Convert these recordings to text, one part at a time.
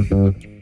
嗯。嗯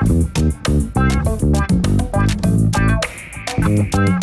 Thank you.